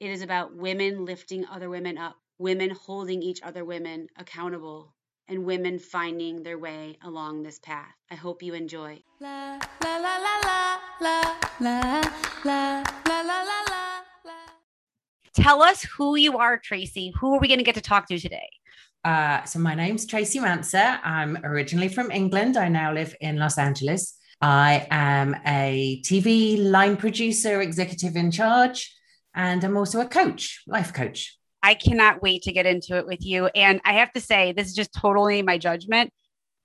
It is about women lifting other women up, women holding each other women accountable, and women finding their way along this path. I hope you enjoy. la la la la la la la la la la la la Tell us who you are, Tracy. Who are we going to get to talk to today? Uh, so my name's Tracy Manser. I'm originally from England. I now live in Los Angeles. I am a TV line producer, executive in charge, and I'm also a coach, life coach. I cannot wait to get into it with you. And I have to say, this is just totally my judgment.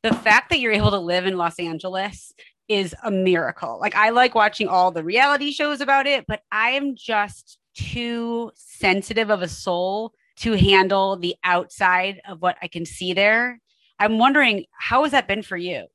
The fact that you're able to live in Los Angeles is a miracle. Like, I like watching all the reality shows about it, but I am just too sensitive of a soul to handle the outside of what I can see there. I'm wondering, how has that been for you?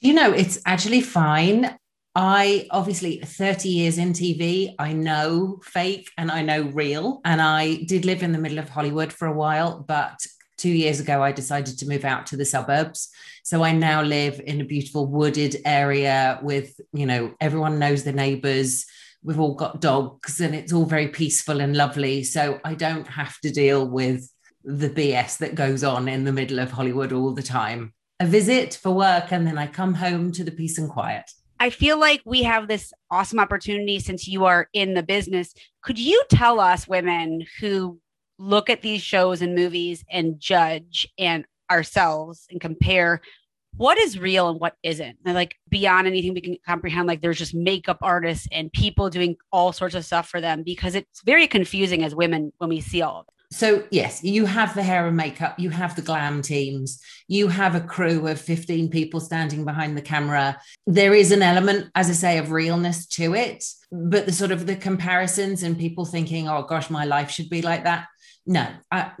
You know, it's actually fine. I obviously 30 years in TV, I know fake and I know real. And I did live in the middle of Hollywood for a while, but two years ago, I decided to move out to the suburbs. So I now live in a beautiful wooded area with, you know, everyone knows the neighbors. We've all got dogs and it's all very peaceful and lovely. So I don't have to deal with the BS that goes on in the middle of Hollywood all the time. A visit for work and then I come home to the peace and quiet. I feel like we have this awesome opportunity since you are in the business. Could you tell us, women who look at these shows and movies and judge and ourselves and compare what is real and what isn't? And like beyond anything we can comprehend, like there's just makeup artists and people doing all sorts of stuff for them because it's very confusing as women when we see all of it. So, yes, you have the hair and makeup, you have the glam teams, you have a crew of 15 people standing behind the camera. There is an element, as I say, of realness to it, but the sort of the comparisons and people thinking, oh gosh, my life should be like that. No, I,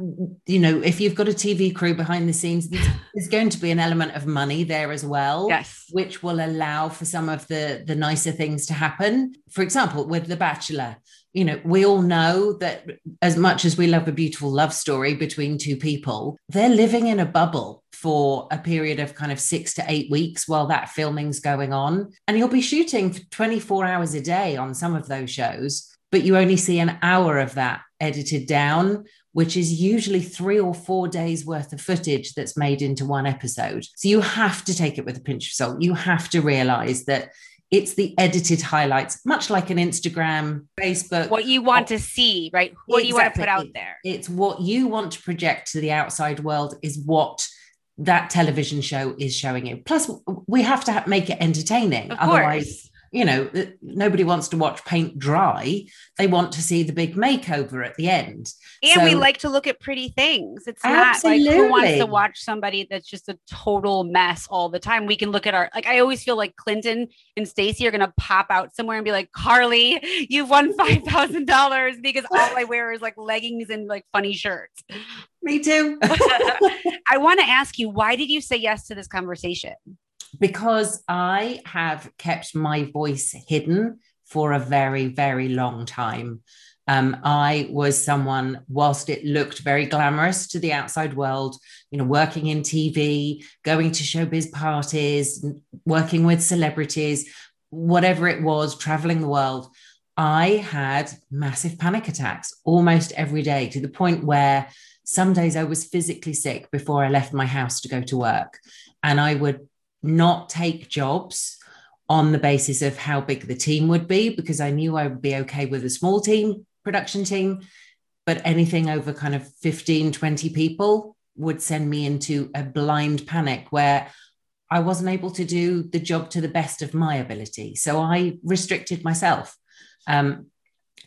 you know, if you've got a TV crew behind the scenes, there's, going to be an element of money there as well, Yes. which will allow for some of the the nicer things to happen. For example, with The Bachelor, you know, we all know that as much as we love a beautiful love story between two people, they're living in a bubble for a period of kind of six to eight weeks while that filming's going on. And you'll be shooting for 24 hours a day on some of those shows, but you only see an hour of that edited down. Which is usually three or four days worth of footage that's made into one episode. So you have to take it with a pinch of salt. You have to realize that it's the edited highlights, much like an Instagram, Facebook. What you want to see, right? What do you want to put out there? It's what you want to project to the outside world is what that television show is showing you. Plus, we have to make it entertaining. Otherwise. You know, nobody wants to watch paint dry. They want to see the big makeover at the end. And we like to look at pretty things. It's not like who wants to watch somebody that's just a total mess all the time. We can look at our like I always feel like Clinton and Stacey are gonna pop out somewhere and be like, Carly, you've won five thousand dollars because all I wear is like leggings and like funny shirts. Me too. I want to ask you, why did you say yes to this conversation? Because I have kept my voice hidden for a very, very long time. Um, I was someone, whilst it looked very glamorous to the outside world, you know, working in TV, going to showbiz parties, working with celebrities, whatever it was, traveling the world, I had massive panic attacks almost every day to the point where some days I was physically sick before I left my house to go to work. And I would not take jobs on the basis of how big the team would be because I knew I would be okay with a small team, production team, but anything over kind of 15, 20 people would send me into a blind panic where I wasn't able to do the job to the best of my ability. So I restricted myself. Um,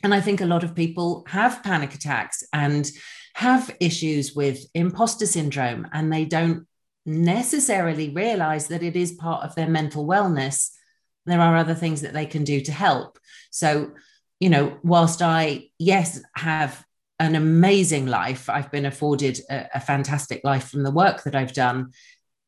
and I think a lot of people have panic attacks and have issues with imposter syndrome, and they don't necessarily realize that it is part of their mental wellness. There are other things that they can do to help. So, you know, whilst I, yes, have an amazing life, I've been afforded a, a fantastic life from the work that I've done.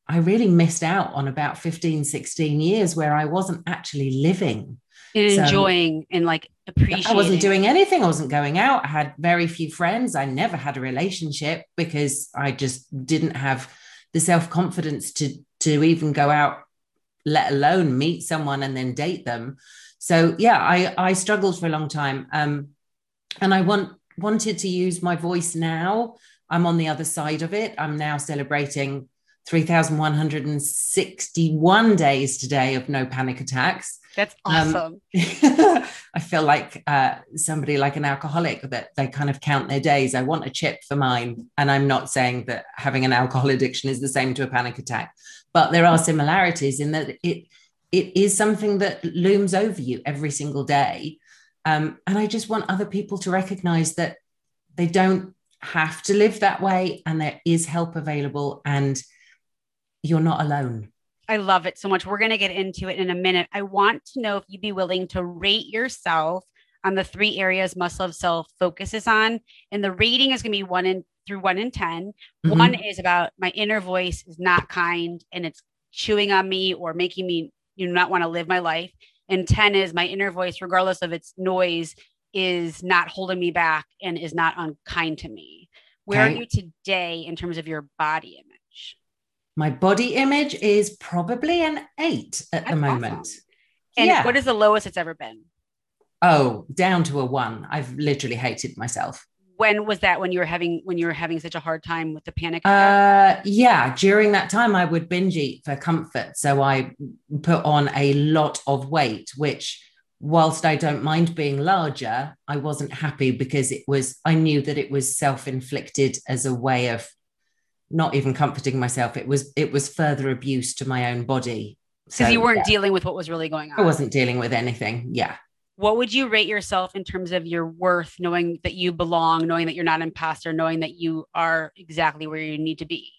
I really missed out on about 15, 16 years where I wasn't actually living and So- enjoying and like appreciating. I wasn't doing anything. I wasn't going out. I had very few friends. I never had a relationship because I just didn't have the self confidence to to even go out, let alone meet someone and then date them. So yeah, I I struggled for a long time, um, and I want wanted to use my voice now. I'm on the other side of it. I'm now celebrating 3,161 days today of no panic attacks. That's Um, awesome. I feel like uh, somebody like an alcoholic that they kind of count their days. I want a chip for mine. And I'm not saying that having an alcohol addiction is the same to a panic attack, but there are similarities in that it it is something that looms over you every single day. Um, and I just want other people to recognize that they don't have to live that way and there is help available and you're not alone. I love it so much. We're going to get into it in a minute. I want to know if you'd be willing to rate yourself on the three areas Must Love Self focuses on. And the rating is going to be one in through one in 10. Mhm. One is about my inner voice is not kind and it's chewing on me or making me you know, not want to live my life. And 10 is my inner voice, regardless of its noise, is not holding me back and is not unkind to me. Where Okay. are you today in terms of your body image? My body image is probably an eight at the moment. awesome. And yeah. what is the lowest it's ever been? Oh, down to a one. I've literally hated myself. When was that when you were having when you were having such a hard time with the panic? Uh, yeah, during that time, I would binge eat for comfort. So I put on a lot of weight, which, whilst I don't mind being larger, I wasn't happy because it was, I knew that it was self inflicted as a way of not even comforting myself. It was, it was further abuse to my own body. Because So, you weren't yeah, dealing with what was really going on. I wasn't dealing with anything. Yeah. what would you rate yourself in terms of your worth, knowing that you belong, knowing that you're not an imposter, knowing that you are exactly where you need to be?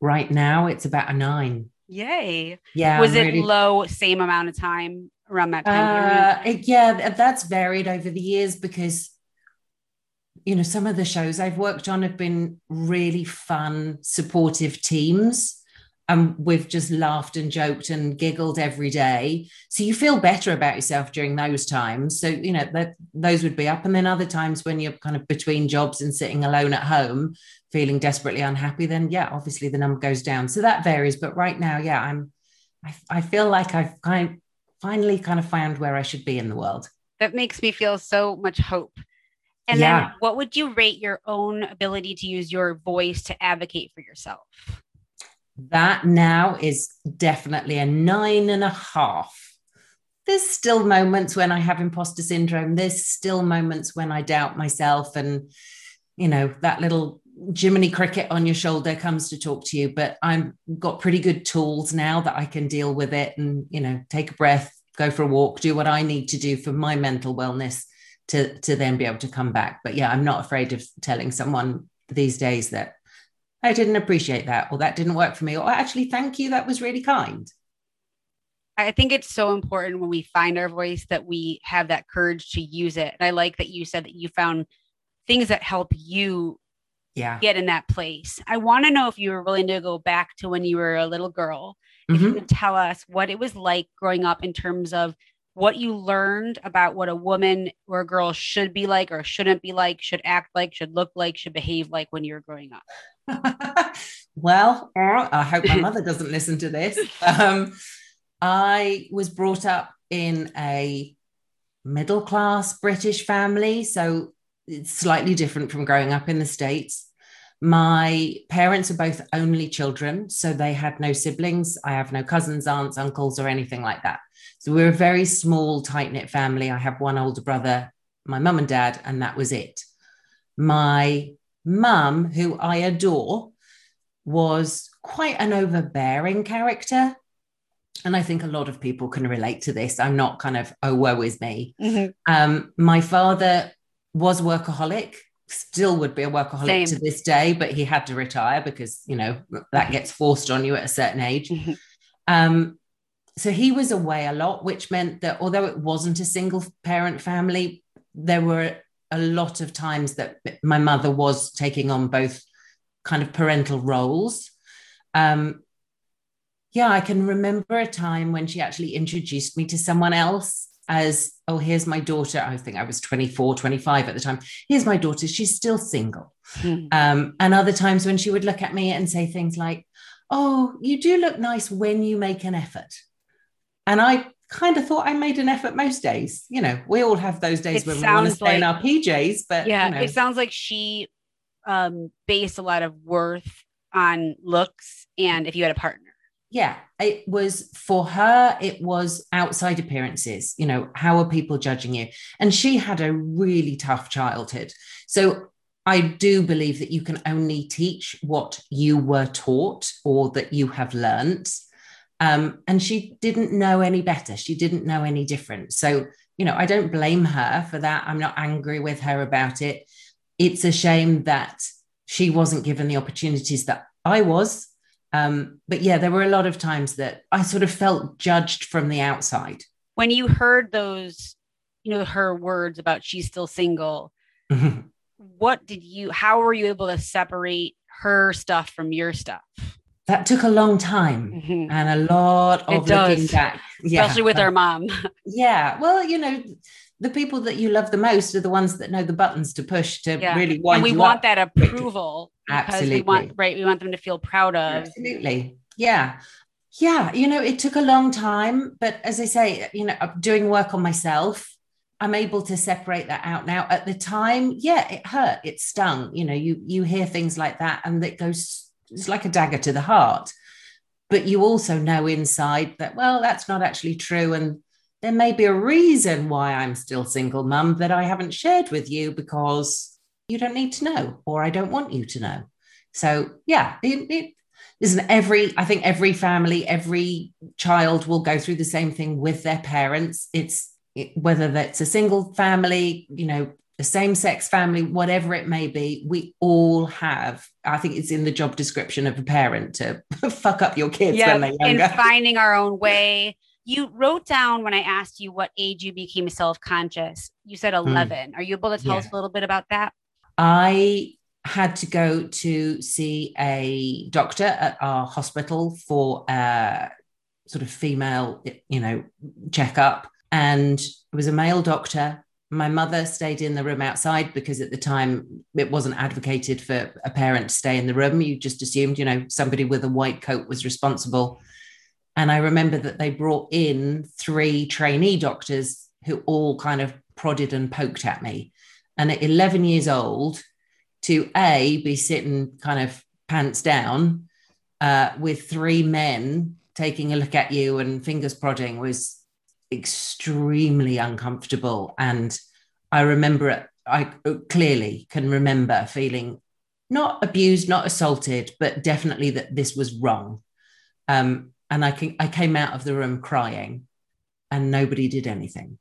Right now, it's about a nine. Yay. Yeah. was I'm it really- low, same amount of time around that time? Uh, yeah, that's varied over the years because, you know, some of the shows I've worked on have been really fun, supportive teams. And we've just laughed and joked and giggled every day. So you feel better about yourself during those times. So, you know, that those would be up. And then other times when you're kind of between jobs and sitting alone at home, feeling desperately unhappy, then yeah, obviously the number goes down. So that varies. But right now, yeah, I'm, I, I feel like I've kind finally kind of found where I should be in the world. that makes me feel so much hope. And Yeah. then what would you rate your own ability to use your voice to advocate for yourself? That now is definitely a nine and a half. There's still moments when I have imposter syndrome. There's still moments when I doubt myself, and you know that little Jiminy Cricket on your shoulder comes to talk to you. But I've got pretty good tools now that I can deal with it, and you know, take a breath, go for a walk, do what I need to do for my mental wellness to to then be able to come back. But yeah, I'm not afraid of telling someone these days that I didn't appreciate that, or that didn't work for me, or actually, thank you, that was really kind. I think it's so important when we find our voice that we have that courage to use it. And I like that you said that you found things that help you Yeah. get in that place. I want to know if you were willing to go back to when you were a little girl. If you Mhm. could tell us what it was like growing up in terms of what you learned about what a woman or a girl should be like or shouldn't be like, should act like, should look like, should behave like when you were growing up. well, I hope my mother doesn't listen to this. Um, I was brought up in a middle class British family, so it's slightly different from growing up in the States. My parents are both only children, so they had no siblings. I have no cousins, aunts, uncles, or anything like that. So we're a very small, tight knit family. I have one older brother, my mum and dad, and that was it. My mum, who I adore, was quite an overbearing character. And I think a lot of people can relate to this. I'm not kind of, oh, woe is me. Um, my father was workaholic, still would be a workaholic Same. to this day, but he had to retire because, you know, that gets forced on you at a certain age. Mhm. Um, so he was away a lot, which meant that although it wasn't a single parent family, there were a lot of times that my mother was taking on both kind of parental roles. Um, yeah, I can remember a time when she actually introduced me to someone else as, oh, here's my daughter. I think I was 24, 25 at the time. Here's my daughter. She's still single. Mm. Um, and other times when she would look at me and say things like, oh, you do look nice when you make an effort. And I kind of thought I made an effort most days. You know, we all have those days it when we want to stay like, in our PJs, but yeah, you know. it sounds like she um based a lot of worth on looks and if you had a partner. Yeah, it was for her, it was outside appearances. You know, how are people judging you? And she had a really tough childhood. So I do believe that you can only teach what you were taught or that you have learnt um, and she didn't know any better. She didn't know any different. So, you know, I don't blame her for that. I'm not angry with her about it. It's a shame that she wasn't given the opportunities that I was. Um, but yeah, there were a lot of times that I sort of felt judged from the outside. When you heard those, you know, her words about she's still single, what did you, how were you able to separate her stuff from your stuff? that took a long time mm-hmm. and a lot of it looking does. back. Yeah. Especially with our mom. yeah. Well, you know, the people that you love the most are the ones that know the buttons to push to yeah. really wind and we want that approval absolutely we want right we want them to feel proud of. Absolutely. Yeah. Yeah you know it took a long time but as i say you know doing work on myself. I'm able to separate that out now. At the time yeah it hurt. It stung. You know you you hear things like that and it goes it's like a dagger to the heart. But you also know inside that, well, that's not actually true. And there may be a reason why I'm still single, mum, that I haven't shared with you because you don't need to know, or I don't want you to know. So, yeah, it, it isn't every, I think every family, every child will go through the same thing with their parents. It's it, whether that's a single family, you know, a same sex family, whatever it may be, we all have. I think it's in the job description of a parent to fuck up your kids yeah, when they're younger. And finding our own way. You wrote down when I asked you what age you became self conscious, you said hmm. 11. Mm. Are you able to tell yeah. us a little bit about that? I had to go to see a doctor at our hospital for a sort of female, you know, checkup. And it was a male doctor my mother stayed in the room outside because at the time it wasn't advocated for a parent to stay in the room. You just assumed, you know, somebody with a white coat was responsible. And I remember that they brought in three trainee doctors who all kind of prodded and poked at me. And at 11 years old, to A, be sitting kind of pants down uh, with three men taking a look at you and fingers prodding was extremely uncomfortable. And I remember it, I clearly can remember feeling not abused, not assaulted, but definitely that this was wrong. Um, and I, can, I came out of the room crying and nobody did anything.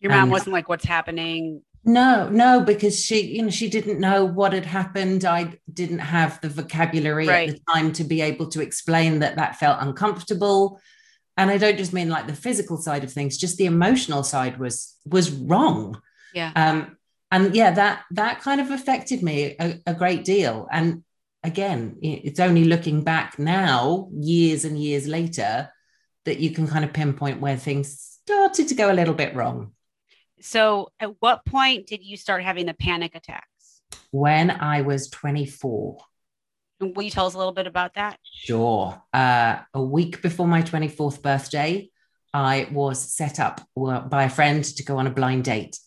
Your mom and, wasn't like, what's happening? No, no, because she, you know, she didn't know what had happened. I didn't have the vocabulary right. at the time to be able to explain that that felt uncomfortable and i don't just mean like the physical side of things just the emotional side was was wrong yeah um and yeah that that kind of affected me a, a great deal and again it's only looking back now years and years later that you can kind of pinpoint where things started to go a little bit wrong so at what point did you start having the panic attacks when i was 24 Will you tell us a little bit about that? Sure. Uh, a week before my 24th birthday, I was set up by a friend to go on a blind date.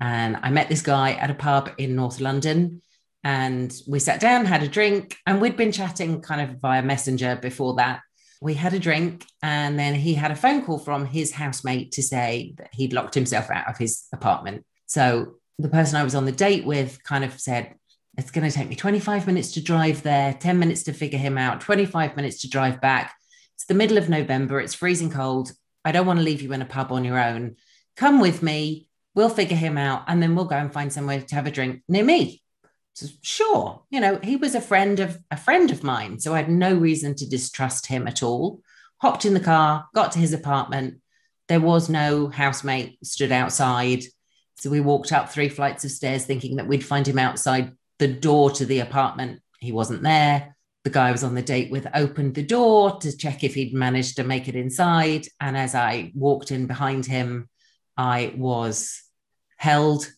And I met this guy at a pub in North London. And we sat down, had a drink, and we'd been chatting kind of via Messenger before that. We had a drink, and then he had a phone call from his housemate to say that he'd locked himself out of his apartment. So the person I was on the date with kind of said, it's going to take me 25 minutes to drive there, 10 minutes to figure him out, 25 minutes to drive back. It's the middle of November. It's freezing cold. I don't want to leave you in a pub on your own. Come with me. We'll figure him out and then we'll go and find somewhere to have a drink near me. So, sure. You know, he was a friend of a friend of mine. So I had no reason to distrust him at all. Hopped in the car, got to his apartment. There was no housemate stood outside So we walked up three flights of stairs thinking that we'd find him outside the door to the apartment. He wasn't there. The guy I was on the date with opened the door to check if he'd managed to make it inside. And as I walked in behind him, I was held,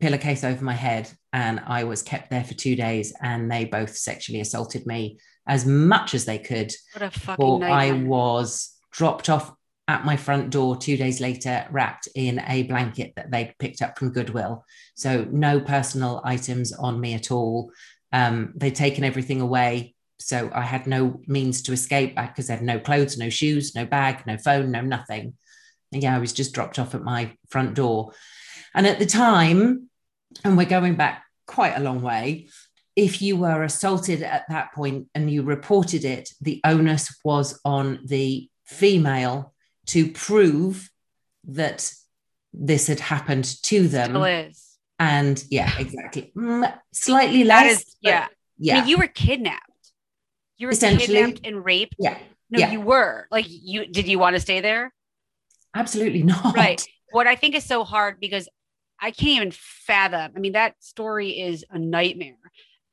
pillowcase over my head, and I was kept there for two days. And they both sexually assaulted me as much as they could. What a fucking Or I was dropped off at my front door two days later, wrapped in a blanket that they'd picked up from Goodwill. So no personal items on me at all. Um, they'd taken everything away. So I had no means to escape because I had no clothes, no shoes, no bag, no phone, no nothing. And yeah, I was just dropped off at my front door. And at the time, and we're going back quite a long way, if you were assaulted at that point and you reported it, the onus was on the female to prove that this had happened to them. Still is. And yeah, exactly. Mm, slightly less. is, yeah. Yeah. I mean, you were kidnapped. You were kidnapped and raped. yeah. No, yeah. you were. Like, you did you want to stay there? Absolutely not. Right. What I think is so hard because I can't even fathom. I mean, that story is a nightmare.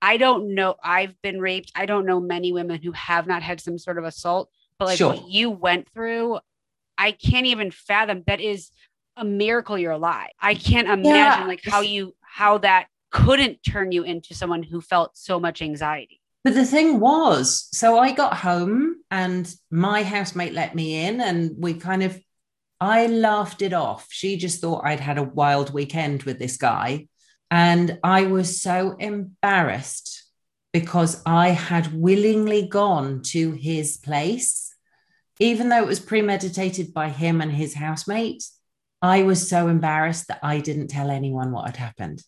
I don't know. I've been raped. I don't know many women who have not had some sort of assault, but like Sure. what you went through, I can't even fathom. That is a miracle you're alive. I can't imagine like how you how that couldn't turn you into someone who felt so much anxiety. But the thing was, so I got home and my housemate let me in, and we kind of, I laughed it off. She just thought I'd had a wild weekend with this guy. And I was so embarrassed because I had willingly gone to his place, even though it was premeditated by him and his housemate. I was so embarrassed that I didn't tell anyone what had happened.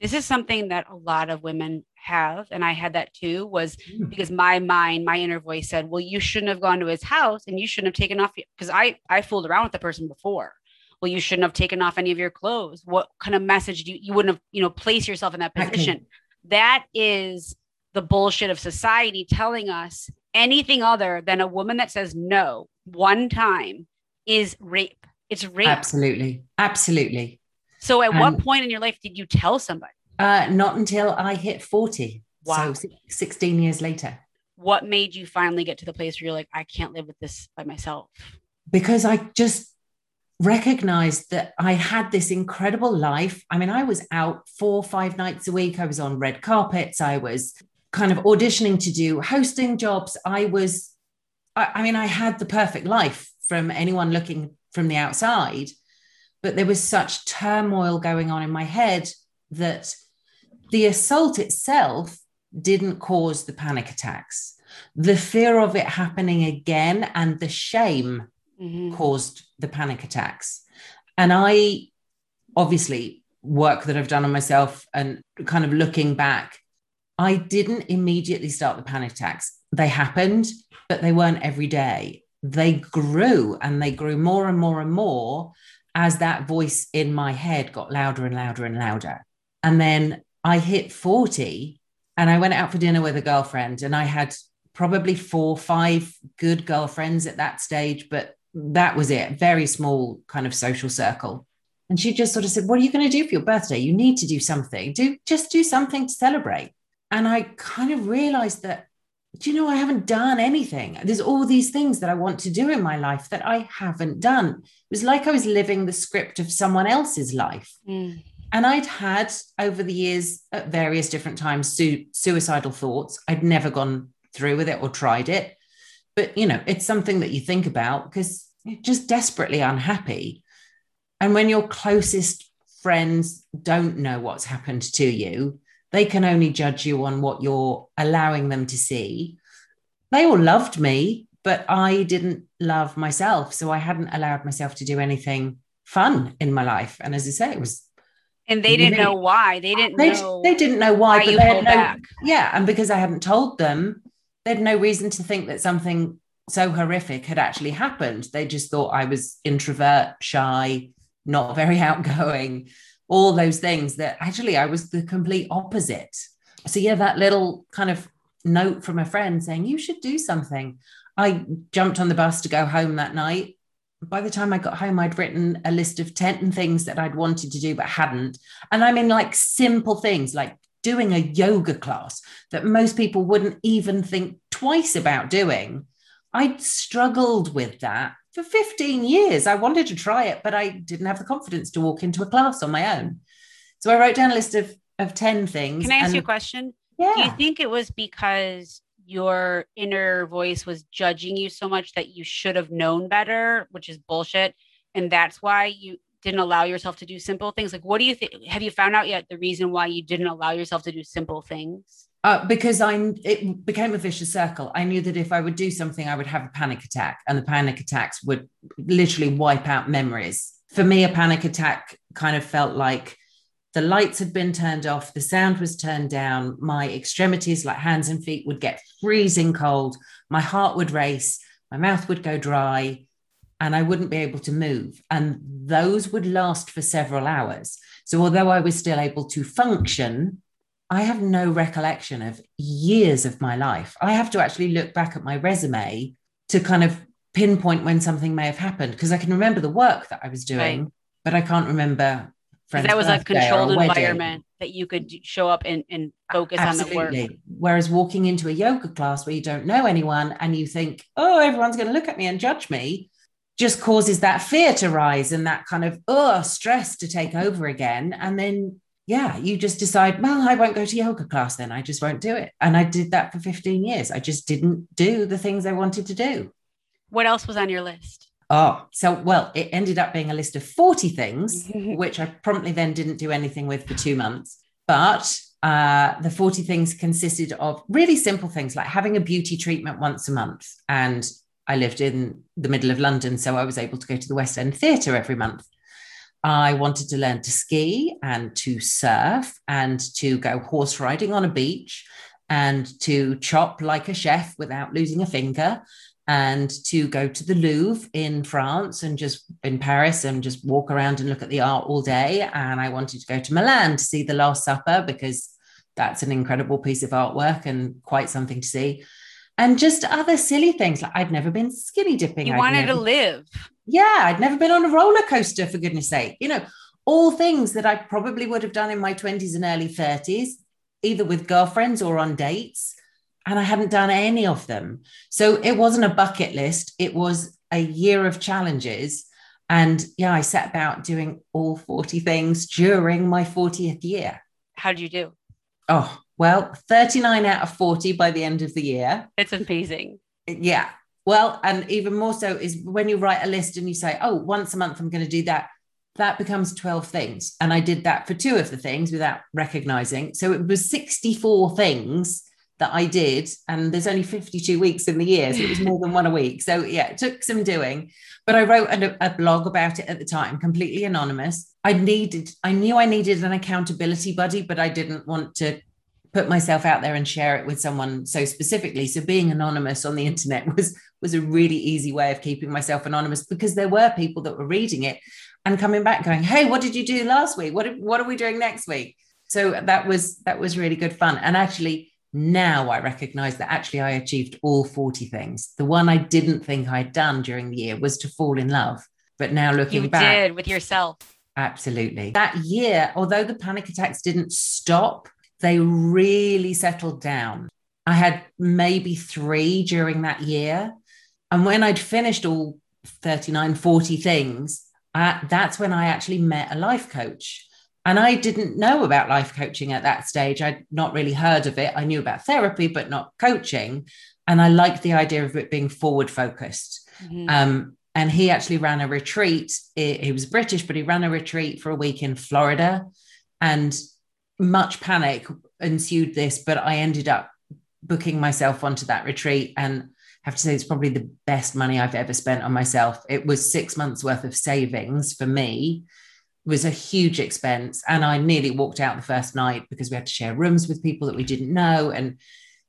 This is something that a lot of women have, and I had that too. Was Mm. because my mind, my inner voice said, "Well, you shouldn't have gone to his house, and you shouldn't have taken off." Because I I fooled around with the person before. Well, you shouldn't have taken off any of your clothes. What kind of message do you, you wouldn't have, you know, place yourself in that position? That is the bullshit of society telling us anything other than a woman that says no one time is rape. It's rape. Absolutely. Absolutely. So, at what point in your life did you tell somebody? Uh, not until I hit 40. Wow. So 16 years later. what made you finally get to the place where you're like, I can't live with this by myself? Because I just recognized that I had this incredible life. I mean, I was out four, five nights a week. I was on red carpets. I was kind of auditioning to do hosting jobs. I was, I, I mean, I had the perfect life from anyone looking from the outside. But there was such turmoil going on in my head that the assault itself didn't cause the panic attacks. The fear of it happening again and the shame Mhm. caused the panic attacks. And I obviously work that I've done on myself and kind of looking back, I didn't immediately start the panic attacks. They happened, but they weren't every day. They grew and they grew more and more and more as that voice in my head got louder and louder and louder. And then I hit 40 and I went out for dinner with a girlfriend and I had probably four, five good girlfriends at that stage, but that was it. Very small kind of social circle. And she just sort of said, What are you going to do for your birthday? You need to do something. Do just do something to celebrate. And I kind of realized that, do you know, I haven't done anything. There's all these things that I want to do in my life that I haven't done. It was like I was living the script of someone else's life. Mm. And I'd had over the years at various different times su- suicidal thoughts. I'd never gone through with it or tried it. But, you know, it's something that you think about because you're just desperately unhappy. And when your closest friends don't know what's happened to you, they can only judge you on what you're allowing them to see. They all loved me, but I didn't love myself. So I hadn't allowed myself to do anything fun in my life. And as I say, it was And they didn't know why. They didn't they, know they didn't know why, why but they had no, back. yeah, and because I hadn't told them, they had no reason to think that something so horrific had actually happened. They just thought I was introvert, shy, not very outgoing, all those things that actually I was the complete opposite. So yeah, that little kind of note from a friend saying you should do something. I jumped on the bus to go home that night. By the time I got home, I'd written a list of 10 things that I'd wanted to do but hadn't. And I mean, like simple things like doing a yoga class that most people wouldn't even think twice about doing. I'd struggled with that for 15 years. I wanted to try it, but I didn't have the confidence to walk into a class on my own. So I wrote down a list of, of 10 things. Can I ask and, you a question? Yeah. Do you think it was because your inner voice was judging you so much that you should have known better, which is bullshit? And that's why you didn't allow yourself to do simple things? Like, what do you think? Have you found out yet the reason why you didn't allow yourself to do simple things? Uh, because I'm, it became a vicious circle. I knew that if I would do something, I would have a panic attack, and the panic attacks would literally wipe out memories. For me, a panic attack kind of felt like the lights had been turned off, the sound was turned down, my extremities, like hands and feet, would get freezing cold, my heart would race, my mouth would go dry, and I wouldn't be able to move. And those would last for several hours. So, although I was still able to function, I have no recollection of years of my life. I have to actually look back at my resume to kind of pinpoint when something may have happened because I can remember the work that I was doing, right. but I can't remember. That was a controlled environment that you could show up and, and focus Absolutely. on the work. Whereas walking into a yoga class where you don't know anyone and you think, oh, everyone's going to look at me and judge me, just causes that fear to rise and that kind of oh stress to take over again. And then yeah you just decide well i won't go to yoga class then. I just won't do it. And i did that for 15 years. I just didn't do the things i wanted to do. What else was on your list oh so well it ended up being a list of 40 things which i promptly then didn't do anything with for two months. But uh, the 40 things consisted of really simple things like having a beauty treatment once a month. And I lived in the middle of London, so I was able to go to the West End Theatre every month. I wanted to learn to ski and to surf and to go horse riding on a beach and to chop like a chef without losing a finger and to go to the Louvre in France and just in Paris and just walk around and look at the art all day. And I wanted to go to Milan to see The Last Supper because that's an incredible piece of artwork and quite something to see and just other silly things like I'd never been skinny dipping. You I'd wanted never, to live. Yeah, I'd never been on a roller coaster for goodness sake. You know, all things that I probably would have done in my 20s and early 30s, either with girlfriends or on dates. And I hadn't done any of them. So it wasn't a bucket list, it was a year of challenges. And yeah, I set about doing all 40 things during my 40th year. How did you do? Oh, well, 39 out of 40 by the end of the year. It's amazing. Yeah. Well, and even more so is when you write a list and you say, oh, once a month I'm going to do that, that becomes 12 things. And I did that for two of the things without recognizing. So it was 64 things that I did. And there's only 52 weeks in the year. So it was more than one a week. So yeah, it took some doing. But I wrote a, a blog about it at the time, completely anonymous. I needed, I knew I needed an accountability buddy, but I didn't want to put myself out there and share it with someone so specifically so being anonymous on the internet was was a really easy way of keeping myself anonymous because there were people that were reading it and coming back going hey what did you do last week what what are we doing next week so that was that was really good fun and actually now i recognize that actually i achieved all 40 things the one i didn't think i'd done during the year was to fall in love but now looking you back did with yourself absolutely that year although the panic attacks didn't stop they really settled down. I had maybe three during that year. And when I'd finished all 39, 40 things, I, that's when I actually met a life coach. And I didn't know about life coaching at that stage. I'd not really heard of it. I knew about therapy, but not coaching. And I liked the idea of it being forward focused. Mm-hmm. Um, and he actually ran a retreat. He was British, but he ran a retreat for a week in Florida. And much panic ensued this, but I ended up booking myself onto that retreat and have to say it's probably the best money I've ever spent on myself. It was six months worth of savings for me. Was a huge expense. And I nearly walked out the first night because we had to share rooms with people that we didn't know. And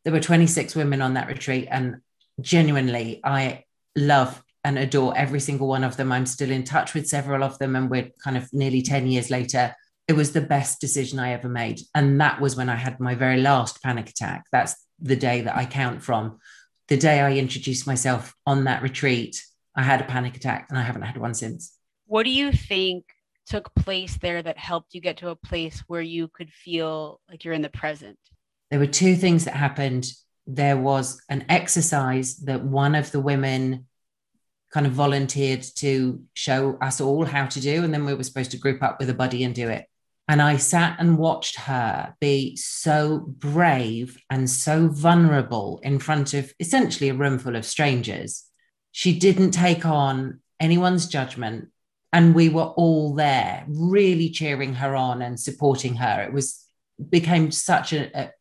there were 26 women on that retreat. And genuinely, I love and adore every single one of them. I'm still in touch with several of them. And we're kind of nearly 10 years later it was the best decision I ever made. And that was when I had my very last panic attack. That's the day that I count from. The day I introduced myself on that retreat, I had a panic attack and I haven't had one since. What do you think took place there that helped you get to a place where you could feel like you're in the present? There were two things that happened. There was an exercise that one of the women kind of volunteered to show us all how to do. And then we were supposed to group up with a buddy and do it. And I sat and watched her be so brave and so vulnerable in front of essentially a room full of strangers. She didn't take on anyone's judgment and we were all there really cheering her on and supporting her. It was became such a, a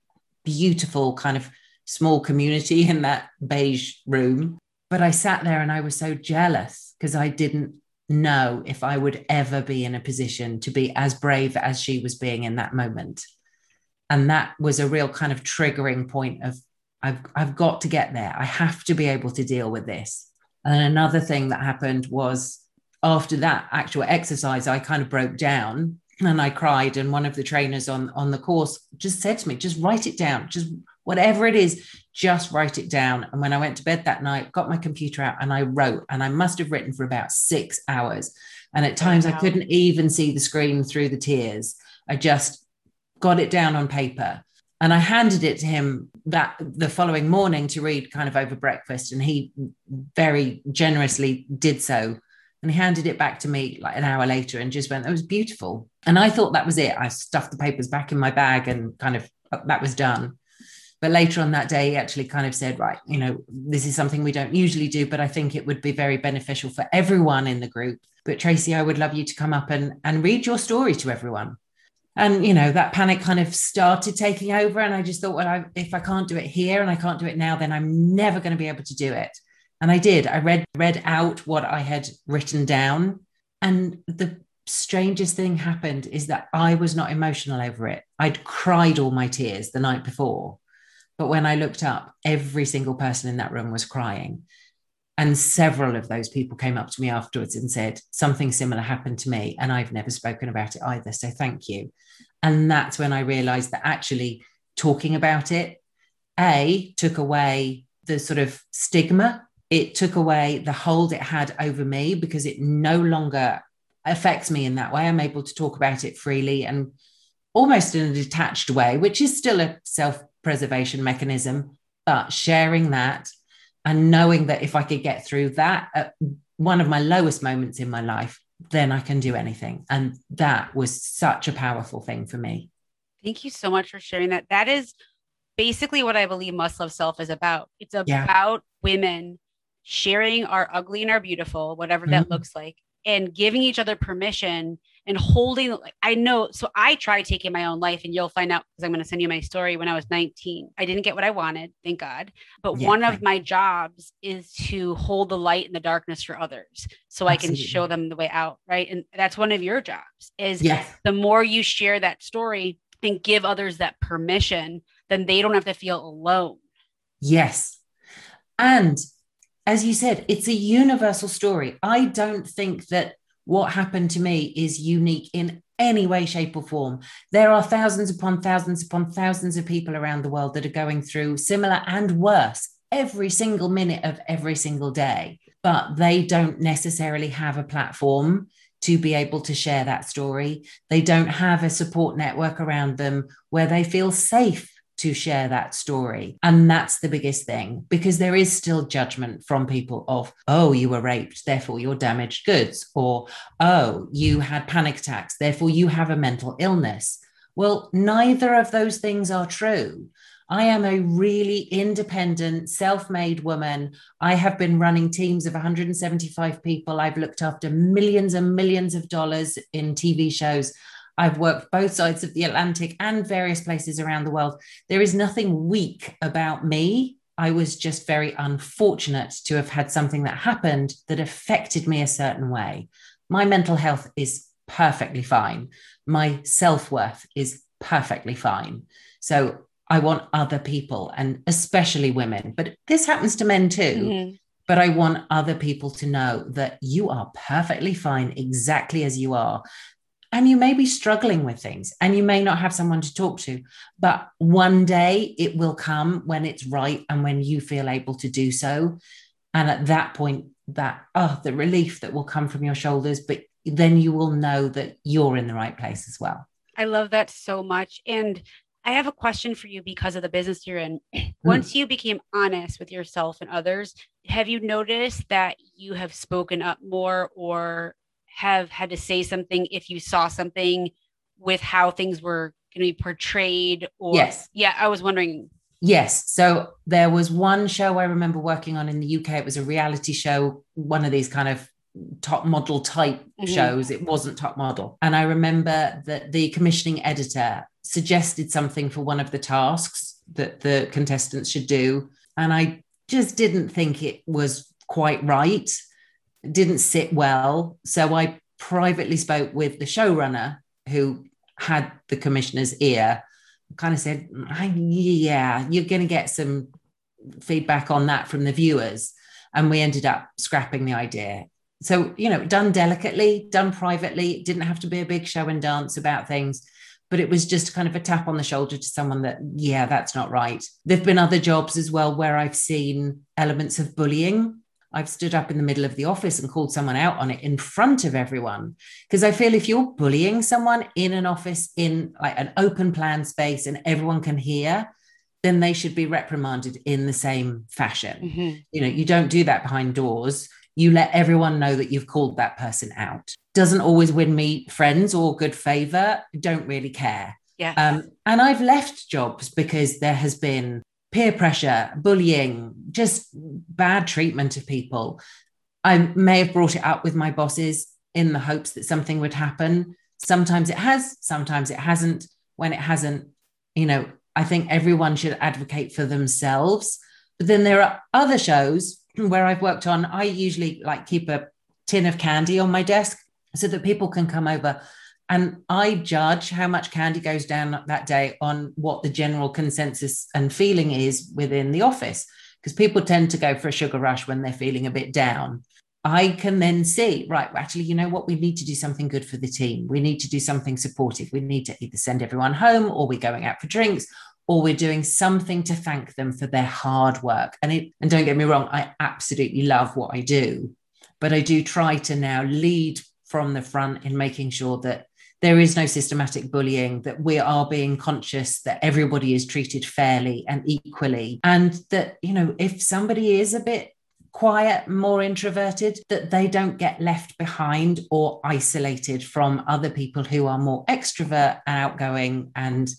beautiful kind of small community in that beige room. But i sat there and i was so jealous because i didn't know if i would ever be in a position to be as brave as she was being in that moment. And that was a real kind of triggering point of I've, I've got to get there. I have to be able to deal with this. And another thing that happened was after that actual exercise, I kind of broke down and I cried. And one of the trainers on, on the course just said to me, just write it down, just whatever it is, just write it down. And when I went to bed that night, got my computer out and I wrote, and I must have written for about six hours. And at times wow. I couldn't even see the screen through the tears. I just got it down on paper. And I handed it to him that the following morning to read kind of over breakfast. And he very generously did so and he handed it back to me like an hour later and just went, "That was beautiful." And I thought that was it. I stuffed the papers back in my bag and kind of uh, that was done. But later on that day, he actually kind of said, "Right, you know, this is something we don't usually do, but I think it would be very beneficial for everyone in the group. But Tracy, I would love you to come up and and read your story to everyone." and you know that panic kind of started taking over and i just thought well I, if i can't do it here and i can't do it now then i'm never going to be able to do it and I did. I read read out what I had written down. And the strangest thing happened is that I was not emotional over it. I'd cried all my tears the night before. But when I looked up, every single person in that room was crying. And several of those people came up to me afterwards and said, Something similar happened to me. And I've never spoken about it either. So thank you. And that's when I realized that actually talking about it, A, took away the sort of stigma it took away the hold it had over me because it no longer affects me in that way. I'm able to talk about it freely and almost in a detached way, which is still a self preservation mechanism. But sharing that and knowing that if I could get through that at one of my lowest moments in my life, then I can do anything. And that was such a powerful thing for me. Thank you so much for sharing that. That is basically what I believe Must Love Self is about. It's about yeah. women sharing our ugly and our beautiful, whatever that mm-hmm. looks like, and giving each other permission and holding. I know so I tried taking my own life and you'll find out because I'm going to send you my story when I was 19. I didn't get what I wanted, thank God. But yeah, one of my jobs is to hold the light in the darkness for others so Absolutely. I can show them the way out, right? And that's one of your jobs is yes. the more you share that story and give others that permission, then they don't have to feel alone. Yes. And as you said, it's a universal story. I don't think that what happened to me is unique in any way, shape, or form. There are thousands upon thousands upon thousands of people around the world that are going through similar and worse every single minute of every single day, but they don't necessarily have a platform to be able to share that story. They don't have a support network around them where they feel safe to share that story. And that's the biggest thing because there is still judgment from people of, oh, you were raped, therefore you're damaged goods, or oh, you had panic attacks, therefore you have a mental illness. Well, neither of those things are true. I am a really independent, self made woman. I have been running teams of 175 people. I've looked after millions and millions of dollars in TV shows. I've worked both sides of the Atlantic and various places around the world. There is nothing weak about me. I was just very unfortunate to have had something that happened that affected me a certain way. My mental health is perfectly fine. My self worth is perfectly fine. So I want other people and especially women, but this happens to men too. Mm-hmm. But I want other people to know that you are perfectly fine exactly as you are and you may be struggling with things and you may not have someone to talk to but one day it will come when it's right and when you feel able to do so And at that point, that, oh, the relief that will come from your shoulders, but then you will know that you're in the right place as well. I love that so much. And I have a question for you because of the business you're in. Hmm. Once you became honest with yourself and others, have you noticed that you have spoken up more or have had to say something if you saw something with how things were going to be portrayed or yes. Yeah i was wondering. Yes so there was one show i remember working on in the uk it was a reality show one of these kind of top model type mm-hmm. shows. It wasn't top model. And i remember that the commissioning editor suggested something for one of the tasks that the contestants should do. And i just didn't think it was quite right didn't sit well so i privately spoke with the showrunner who had the commissioner's ear, kind of said, Yeah, you're going to get some feedback on that from the viewers. And we ended up scrapping the idea. So, you know, done delicately, done privately, didn't have to be a big show and dance about things, but it was just kind of a tap on the shoulder to someone that, yeah, that's not right. There have been other jobs as well where I've seen elements of bullying I've stood up in the middle of the office and called someone out on it in front of everyone. Because I feel if you're bullying someone in an office in like an open plan space and everyone can hear, then they should be reprimanded in the same fashion. Mm-hmm. You know, you don't do that behind doors. You let everyone know that you've called that person out. Doesn't always win me friends or good favor. Don't really care. Yeah. Um, and I've left jobs because there has been peer pressure, bullying, just bad treatment of people. I may have brought it up with my bosses in the hopes that something would happen. Sometimes it has, sometimes it hasn't. When it hasn't, you know, I think everyone should advocate for themselves. But then there are other shows where I've worked on, I usually like keep a tin of candy on my desk so that people can come over and I judge how much candy goes down that day on what the general consensus and feeling is within the office, because people tend to go for a sugar rush when they're feeling a bit down. I can then see, right, actually, you know what? We need to do something good for the team. We need to do something supportive. We need to either send everyone home or we're going out for drinks or we're doing something to thank them for their hard work. And it, and don't get me wrong, I absolutely love what I do, but I do try to now lead from the front in making sure that there is no systematic bullying, that we are being conscious that everybody is treated fairly and equally. And that, you know, if somebody is a bit quiet, more introverted, that they don't get left behind or isolated from other people who are more extrovert and outgoing and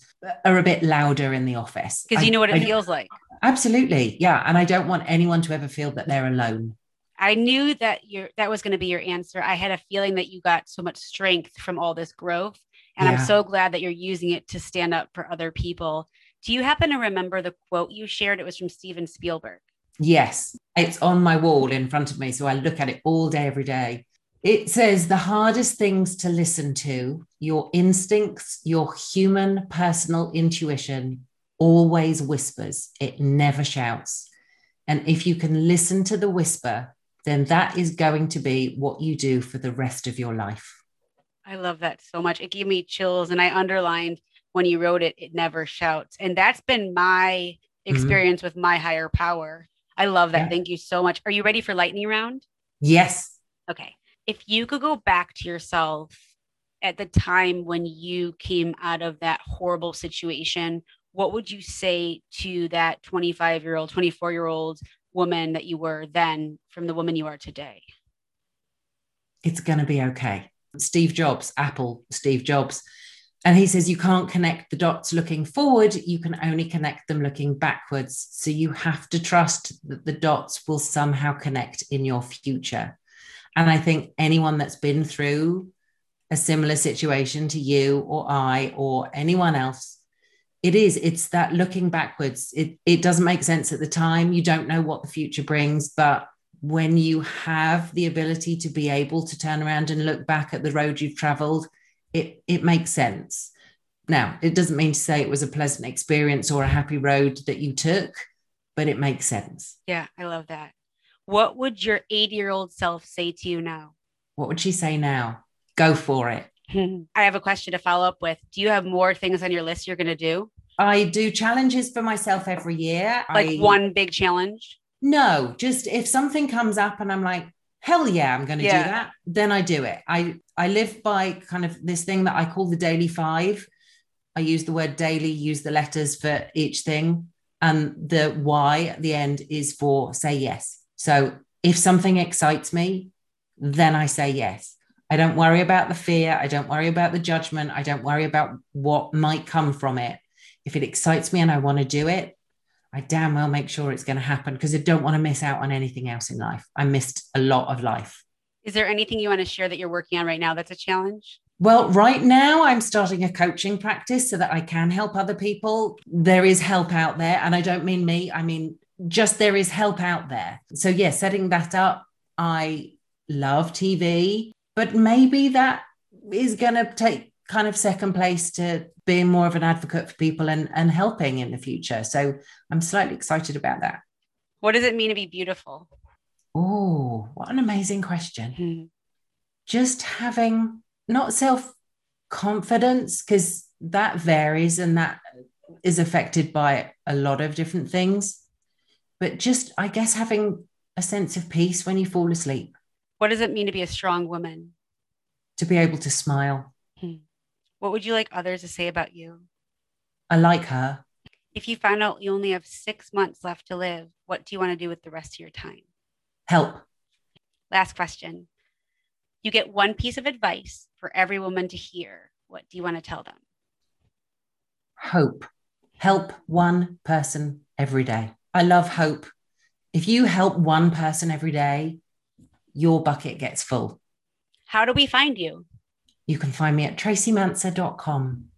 are a bit louder in the office. Because you know what it I, feels like. Absolutely. Yeah. And I don't want anyone to ever feel that they're alone. I knew that your that was going to be your answer. I had a feeling that you got so much strength from all this growth. And yeah. I'm so glad that you're using it to stand up for other people. Do you happen to remember the quote you shared? It was from Steven Spielberg. Yes, it's on my wall in front of me. So I look at it all day, every day. It says the hardest things to listen to, your instincts, your human personal intuition always whispers, it never shouts. And if you can listen to the whisper, then that is going to be what you do for the rest of your life. I love that so much. It gave me chills. And I underlined when you wrote it, it never shouts. And that's been my mm-hmm. experience mm-hmm. with my higher power. I love that. Yeah. Thank you so much. Are you ready for lightning round? Yes. Okay. If you could go back to yourself at the time when you came out of that horrible situation, what would you say to that 25 year old, 24 year old woman that you were then from the woman you are today? It's going to be okay. Steve Jobs, Apple, Steve Jobs. And he says you can't connect the dots looking forward, you can only connect them looking backwards. So you have to trust that the dots will somehow connect in your future. And I think anyone that's been through a similar situation to you or I or anyone else it is it's that looking backwards. It it doesn't make sense at the time. You don't know what the future brings but when you have the ability to be able to turn around and look back at the road you've traveled it it makes sense. Now it doesn't mean to say it was a pleasant experience or a happy road that you took but it makes sense. Yeah i love that. What would your 80 year old self say to you now? What would she say now? Go for it I have a question to follow up with. Do you have more things on your list you're going to do? I do challenges for myself every year. Like I, one big challenge? No, just if something comes up and I'm like, hell yeah, I'm going to Yeah. do that, then I do it. I I live by kind of this thing that I call the daily five. I use the word daily, use the letters for each thing, and the why at the end is for say yes. So if something excites me, then I say yes. I don't worry about the fear. I don't worry about the judgment. I don't worry about what might come from it. If it excites me and I want to do it, I damn well make sure it's going to happen because I don't want to miss out on anything else in life. I missed a lot of life. Is there anything you want to share that you're working on right now that's a challenge? Well, right now I'm starting a coaching practice so that I can help other people. There is help out there. And I don't mean me, I mean just there is help out there. So, yeah, setting that up. I love TV, but maybe that is going to take kind of second place to being more of an advocate for people and, and helping in the future. So, I'm slightly excited about that. What does it mean to be beautiful? Oh, what an amazing question. Hmm. just having not self confidence because that varies and that is affected by a lot of different things but just i guess having a sense of peace when you fall asleep What does it mean to be a strong woman? to be able to smile hmm. What would you like others to say about you? i like her If you found out you only have six months left to live, what do you want to do with the rest of your time? help Last question. You get one piece of advice for every woman to hear. What do you want to tell them? hope help one person every day i love hope if you help one person every day your bucket gets full How do we find you? you can find me at tracymanser.com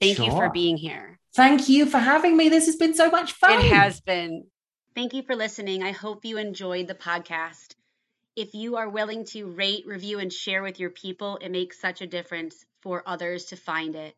Thank you for being here. Thank you for having me. This has been so much fun. It has been. Thank you for listening. I hope you enjoyed the podcast. If you are willing to rate, review, and share with your people, it makes such a difference for others to find it.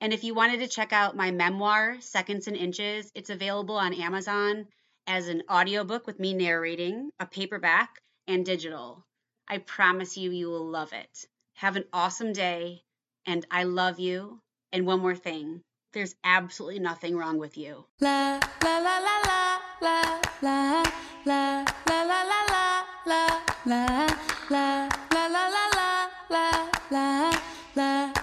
And if you wanted to check out my memoir, Seconds and Inches, it's available on Amazon as an audiobook with me narrating, a paperback, and digital. I promise you, you will love it. Have an awesome day, and I love you. And one more thing there's absolutely nothing wrong with you. La, la, la, la, la, la, la, la, la, la, la, la, la, la, la, la, la, la.